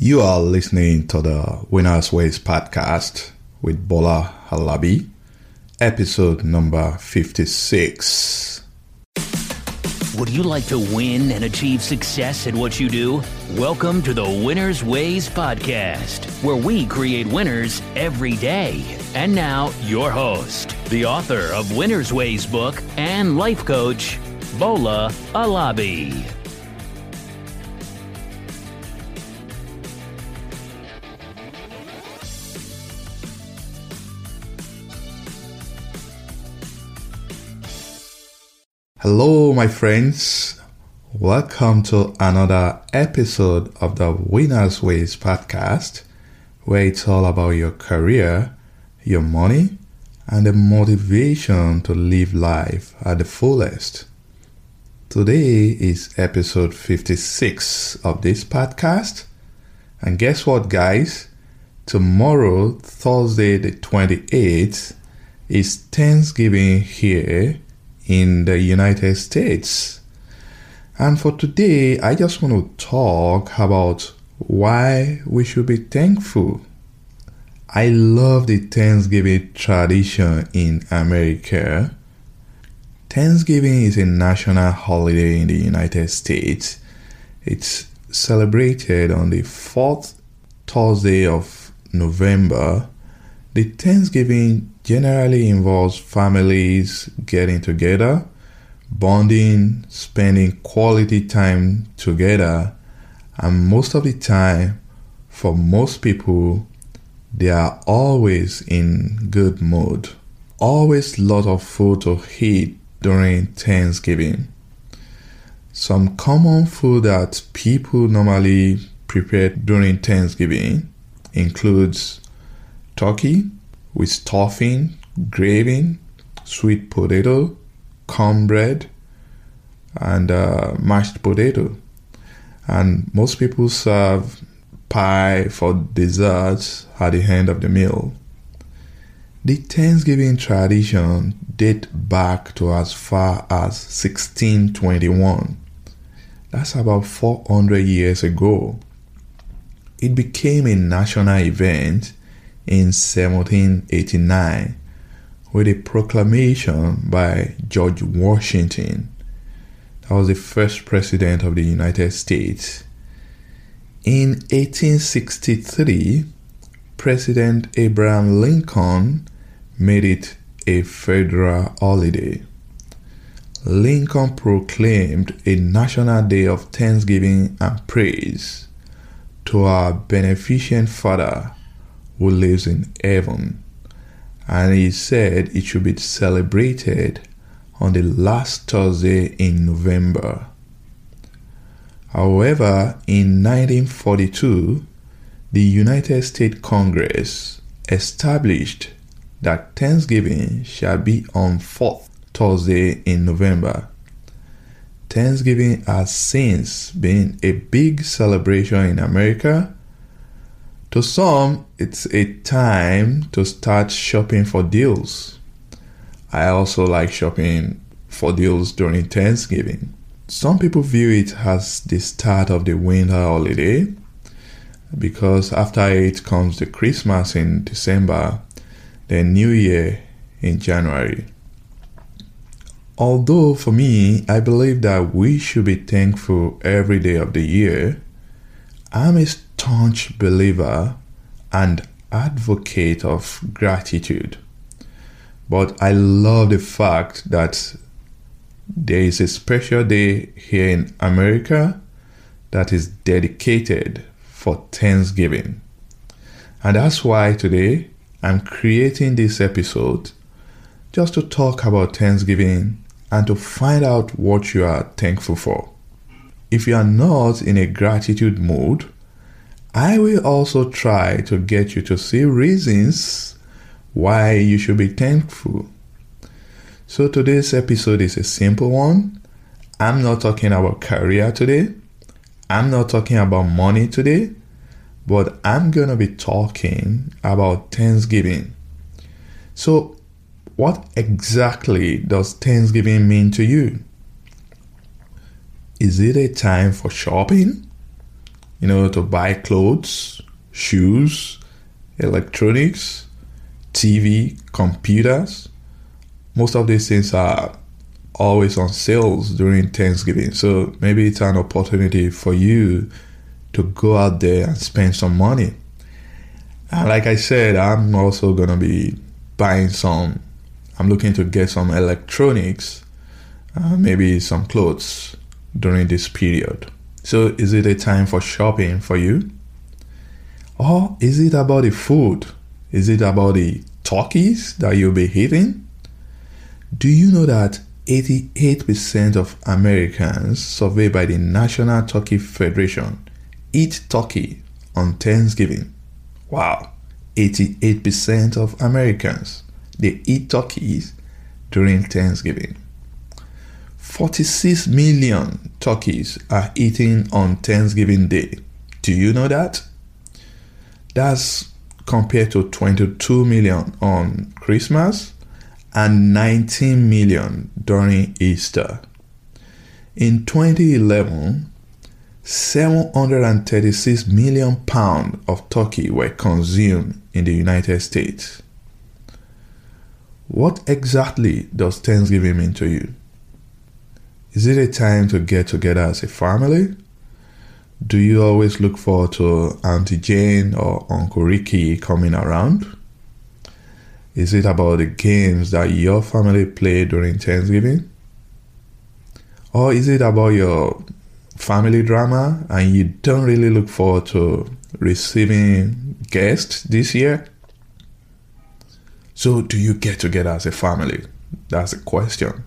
You are listening to the Winners Ways podcast with Bola Alabi, episode number 56. Would you like to win and achieve success at what you do? Welcome to the Winners Ways podcast, where we create winners every day. And now, your host, the author of Winners Ways book and life coach, Bola Alabi. Hello, my friends. Welcome to another episode of the Winners Ways podcast, where it's all about your career, your money, and the motivation to live life at the fullest. Today is episode 56 of this podcast. And guess what, guys? Tomorrow, Thursday, the 28th, is Thanksgiving here in the United States. And for today, I just want to talk about why we should be thankful. I love the Thanksgiving tradition in America. Thanksgiving is a national holiday in the United States. It's celebrated on the fourth Thursday of November. The Thanksgiving generally involves families getting together, bonding, spending quality time together, and most of the time, for most people, they are always in good mood. Always lot of food to eat during Thanksgiving. Some common food that people normally prepare during Thanksgiving includes turkey, with stuffing, gravy, sweet potato, cornbread, and uh, mashed potato. And most people serve pie for dessert at the end of the meal. The Thanksgiving tradition dates back to as far as 1621. That's about 400 years ago. It became a national event in 1789 with a proclamation by George Washington. That was the first president of the United States. In 1863, President Abraham Lincoln made it a federal holiday. Lincoln proclaimed a national day of thanksgiving and praise to our beneficent Father who lives in heaven. And he said it should be celebrated on the last Thursday in November. However, in 1942, the United States Congress established that Thanksgiving shall be on fourth Thursday in November. Thanksgiving has since been a big celebration in America to some, it's a time to start shopping for deals. I also like shopping for deals during Thanksgiving. Some people view it as the start of the winter holiday because after it comes the Christmas in December, then New Year in January. Although for me, I believe that we should be thankful every day of the year, I'm a staunch believer and advocate of gratitude. But I love the fact that there is a special day here in America that is dedicated for Thanksgiving. And that's why today I'm creating this episode just to talk about Thanksgiving and to find out what you are thankful for. If you are not in a gratitude mood, I will also try to get you to see reasons why you should be thankful. So today's episode is a simple one. I'm not talking about career today. I'm not talking about money today, but I'm going to be talking about Thanksgiving. So, what exactly does Thanksgiving mean to you? Is it a time for shopping? You know, to buy clothes, shoes, electronics, TV, computers. Most of these things are always on sales during Thanksgiving. So maybe it's an opportunity for you to go out there and spend some money. And like I said, I'm also going to be buying some, I'm looking to get some electronics, uh, maybe some clothes during this period. So is it a time for shopping for you? Or is it about the food? Is it about the turkeys that you'll be eating? Do you know that 88% of Americans surveyed by the National Turkey Federation eat turkey on Thanksgiving? Wow, 88% of Americans they eat turkeys during Thanksgiving. 46 million turkeys are eaten on Thanksgiving Day. Do you know that? That's compared to 22 million on Christmas and 19 million during Easter. In 2011, 736 million pounds of turkey were consumed in the United States. What exactly does Thanksgiving mean to you? Is it a time to get together as a family? Do you always look forward to Auntie Jane or Uncle Ricky coming around? Is it about the games that your family play during Thanksgiving? Or is it about your family drama and you don't really look forward to receiving guests this year? So, do you get together as a family? That's the question.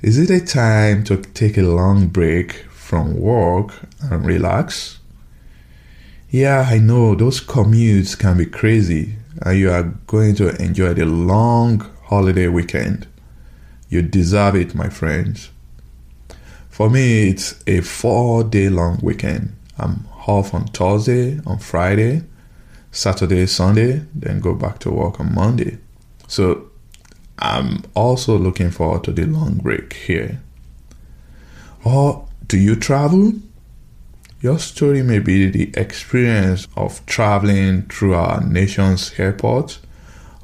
Is it a time to take a long break from work and relax? Yeah, I know those commutes can be crazy, and you are going to enjoy the long holiday weekend. You deserve it, my friends. For me, it's a four day long weekend. I'm off on Thursday, on Friday, Saturday, Sunday, then go back to work on Monday. So I'm also looking forward to the long break here. Or do you travel? Your story may be the experience of traveling through our nation's airports,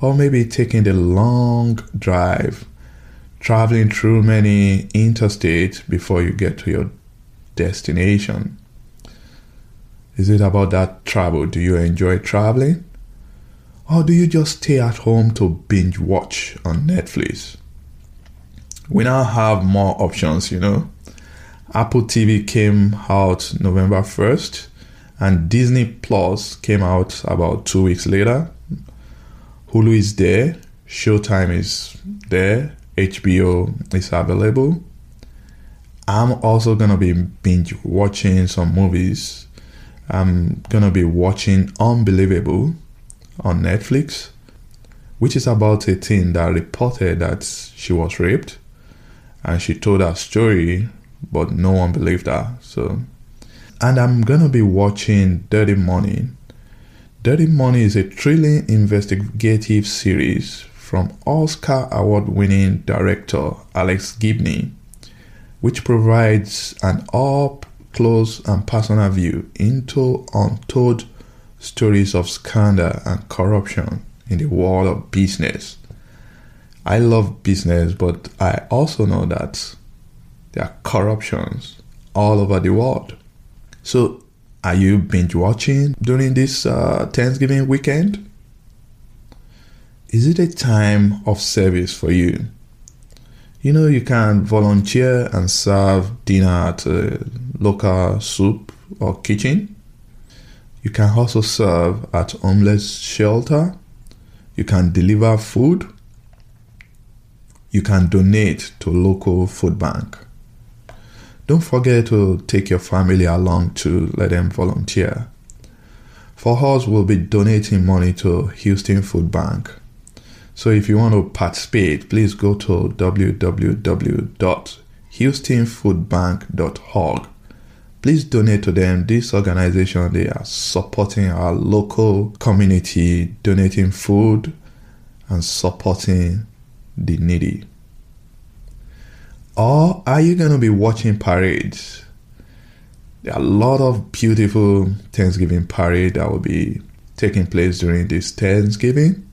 or maybe taking the long drive, traveling through many interstates before you get to your destination. Is it about that travel? Do you enjoy traveling? Or do you just stay at home to binge watch on Netflix? We now have more options, you know. Apple TV came out November 1st, and Disney Plus came out about two weeks later. Hulu is there, Showtime is there, HBO is available. I'm also gonna be binge watching some movies. I'm gonna be watching Unbelievable on Netflix, which is about a teen that reported that she was raped and she told her story, but no one believed her. So, and I'm gonna be watching Dirty Money. Dirty Money is a thrilling investigative series from Oscar award winning director Alex Gibney, which provides an up close and personal view into untold stories of scandal and corruption in the world of business. I love business, but I also know that there are corruptions all over the world. So, are you binge watching during this uh, Thanksgiving weekend? Is it a time of service for you? You know, you can volunteer and serve dinner at a local soup or kitchen you can also serve at homeless shelter. You can deliver food. You can donate to local food bank. Don't forget to take your family along to let them volunteer. For us, we'll be donating money to Houston Food Bank. So if you want to participate, please go to www.houstonfoodbank.org please donate to them. This organization, they are supporting our local community, donating food and supporting the needy. Or are you going to be watching parades? There are a lot of beautiful Thanksgiving parade that will be taking place during this Thanksgiving.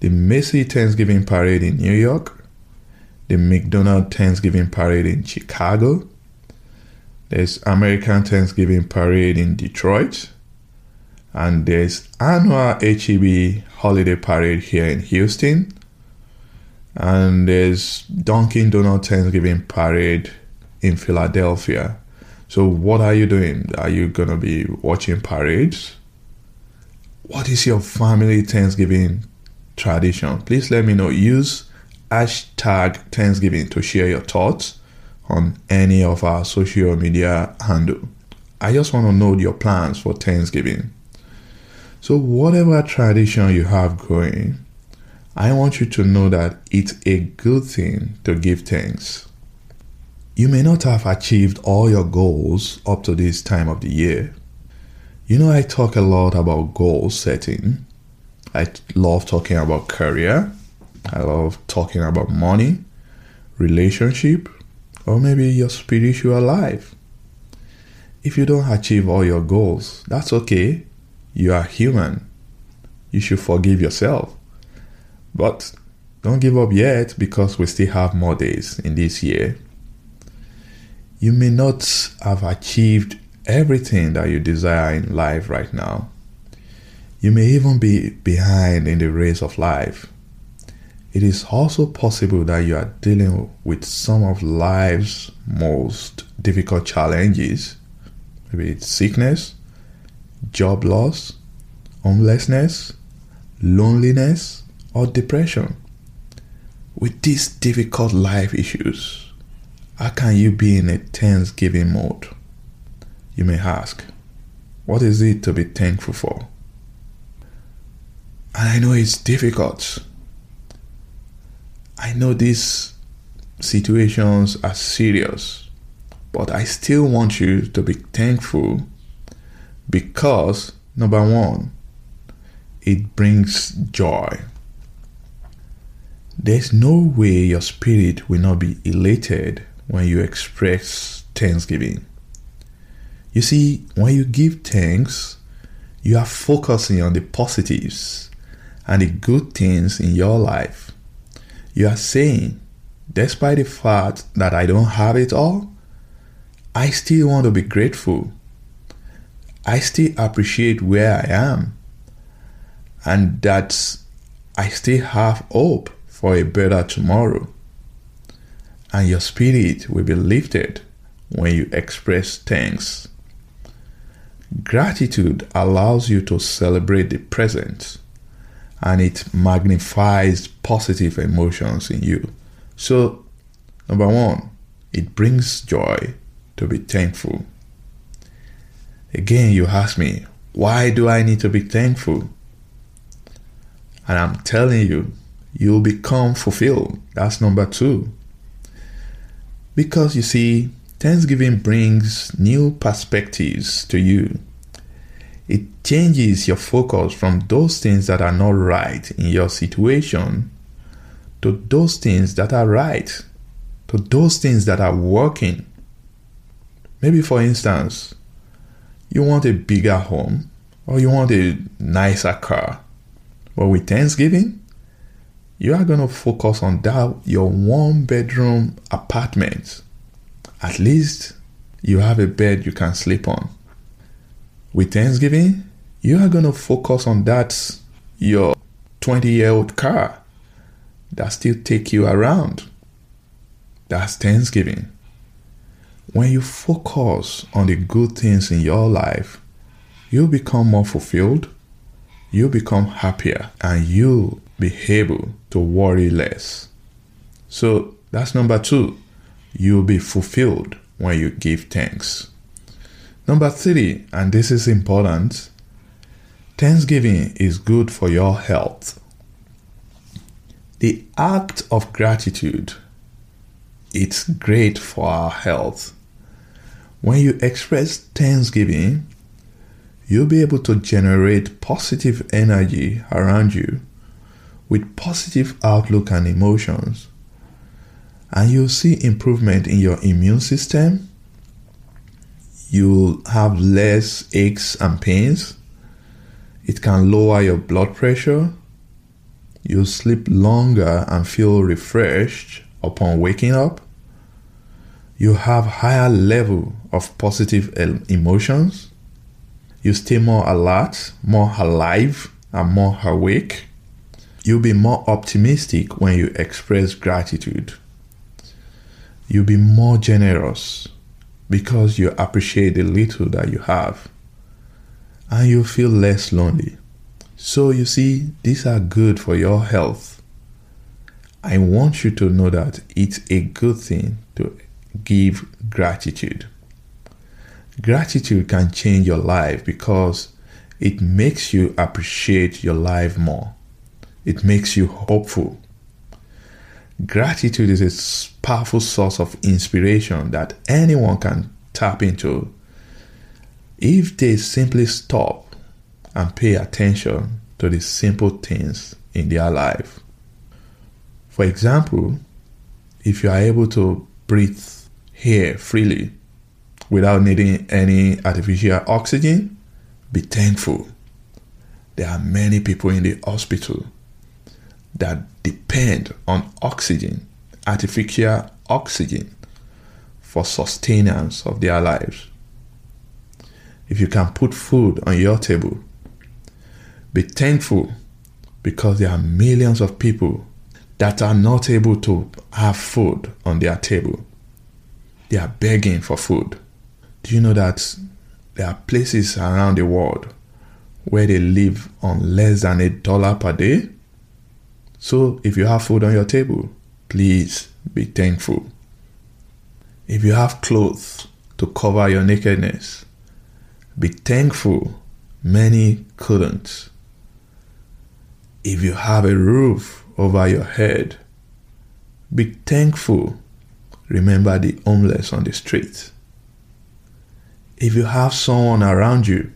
The Macy Thanksgiving parade in New York, the McDonald Thanksgiving parade in Chicago. There's American Thanksgiving parade in Detroit, and there's annual HEB holiday parade here in Houston, and there's Dunkin' Donut Thanksgiving parade in Philadelphia. So, what are you doing? Are you gonna be watching parades? What is your family Thanksgiving tradition? Please let me know. Use hashtag Thanksgiving to share your thoughts on any of our social media handle. I just want to know your plans for Thanksgiving. So, whatever tradition you have going, I want you to know that it's a good thing to give thanks. You may not have achieved all your goals up to this time of the year. You know, I talk a lot about goal setting. I love talking about career. I love talking about money, relationship, or maybe your spiritual life. If you don't achieve all your goals, that's okay. You are human. You should forgive yourself. But don't give up yet because we still have more days in this year. You may not have achieved everything that you desire in life right now. You may even be behind in the race of life. It is also possible that you are dealing with some of life's most difficult challenges. Maybe it's sickness, job loss, homelessness, loneliness, or depression. With these difficult life issues, how can you be in a thanksgiving mode? You may ask, what is it to be thankful for? And I know it's difficult I know these situations are serious, but I still want you to be thankful because, number one, it brings joy. There's no way your spirit will not be elated when you express thanksgiving. You see, when you give thanks, you are focusing on the positives and the good things in your life you are saying, despite the fact that I don't have it all, I still want to be grateful. I still appreciate where I am. And that I still have hope for a better tomorrow. And your spirit will be lifted when you express thanks. Gratitude allows you to celebrate the present and it magnifies positive emotions in you. So, number one, it brings joy to be thankful. Again, you ask me, why do I need to be thankful? And I'm telling you, you'll become fulfilled. That's number two. Because you see, Thanksgiving brings new perspectives to you. It changes your focus from those things that are not right in your situation to those things that are right, to those things that are working. Maybe, for instance, you want a bigger home or you want a nicer car. But with Thanksgiving, you are going to focus on that your one bedroom apartment. At least you have a bed you can sleep on. With Thanksgiving, you are going to focus on that your 20 year old car that still take you around. That's Thanksgiving. When you focus on the good things in your life, you become more fulfilled, you become happier, and you be able to worry less. So that's number two. You'll be fulfilled when you give thanks. Number three, and this is important Thanksgiving is good for your health. The act of gratitude, it's great for our health. When you express thanksgiving, you'll be able to generate positive energy around you with positive outlook and emotions. And you'll see improvement in your immune system you'll have less aches and pains. It can lower your blood pressure. You'll sleep longer and feel refreshed upon waking up. You have higher level of positive um, emotions. You stay more alert, more alive, and more awake. You'll be more optimistic when you express gratitude. You'll be more generous because you appreciate the little that you have. And you feel less lonely. So, you see, these are good for your health. I want you to know that it's a good thing to give gratitude. Gratitude can change your life because it makes you appreciate your life more. It makes you hopeful. Gratitude is a powerful source of inspiration that anyone can tap into if they simply stop and pay attention to the simple things in their life. For example, if you are able to breathe air freely without needing any artificial oxygen, be thankful. There are many people in the hospital that depend on oxygen, artificial oxygen, for sustenance of their lives. If you can put food on your table, be thankful because there are millions of people that are not able to have food on their table. They are begging for food. Do you know that there are places around the world where they live on less than a dollar per day? So if you have food on your table, please be thankful. If you have clothes to cover your nakedness, be thankful many couldn't. If you have a roof over your head, be thankful. Remember the homeless on the street. If you have someone around you,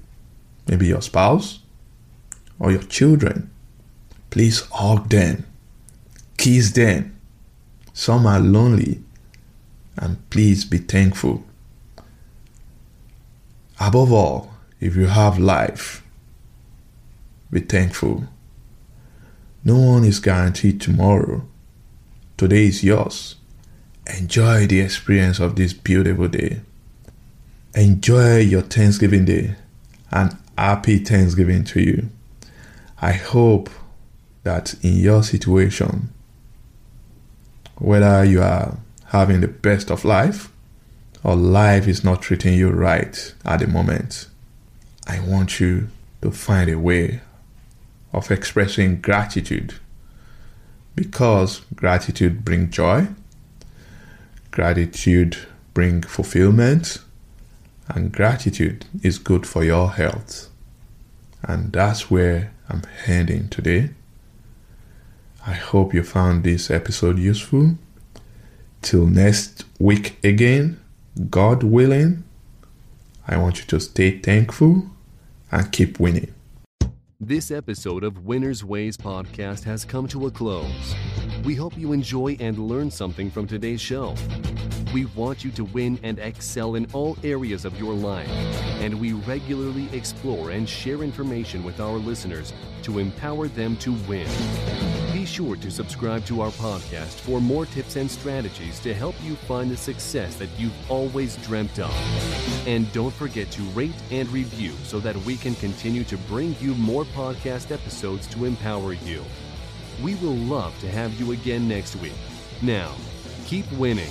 maybe your spouse or your children, please hug them, kiss them. Some are lonely, and please be thankful. Above all, if you have life, be thankful. No one is guaranteed tomorrow. Today is yours. Enjoy the experience of this beautiful day. Enjoy your Thanksgiving Day and happy Thanksgiving to you. I hope that in your situation, whether you are having the best of life or life is not treating you right at the moment, I want you to find a way of expressing gratitude because gratitude brings joy, gratitude brings fulfillment, and gratitude is good for your health. And that's where I'm heading today. I hope you found this episode useful. Till next week again, God willing, I want you to stay thankful and keep winning. This episode of Winner's Ways podcast has come to a close. We hope you enjoy and learn something from today's show. We want you to win and excel in all areas of your life, and we regularly explore and share information with our listeners to empower them to win. Be sure to subscribe to our podcast for more tips and strategies to help you find the success that you've always dreamt of. And don't forget to rate and review so that we can continue to bring you more podcast episodes to empower you. We will love to have you again next week. Now, keep winning.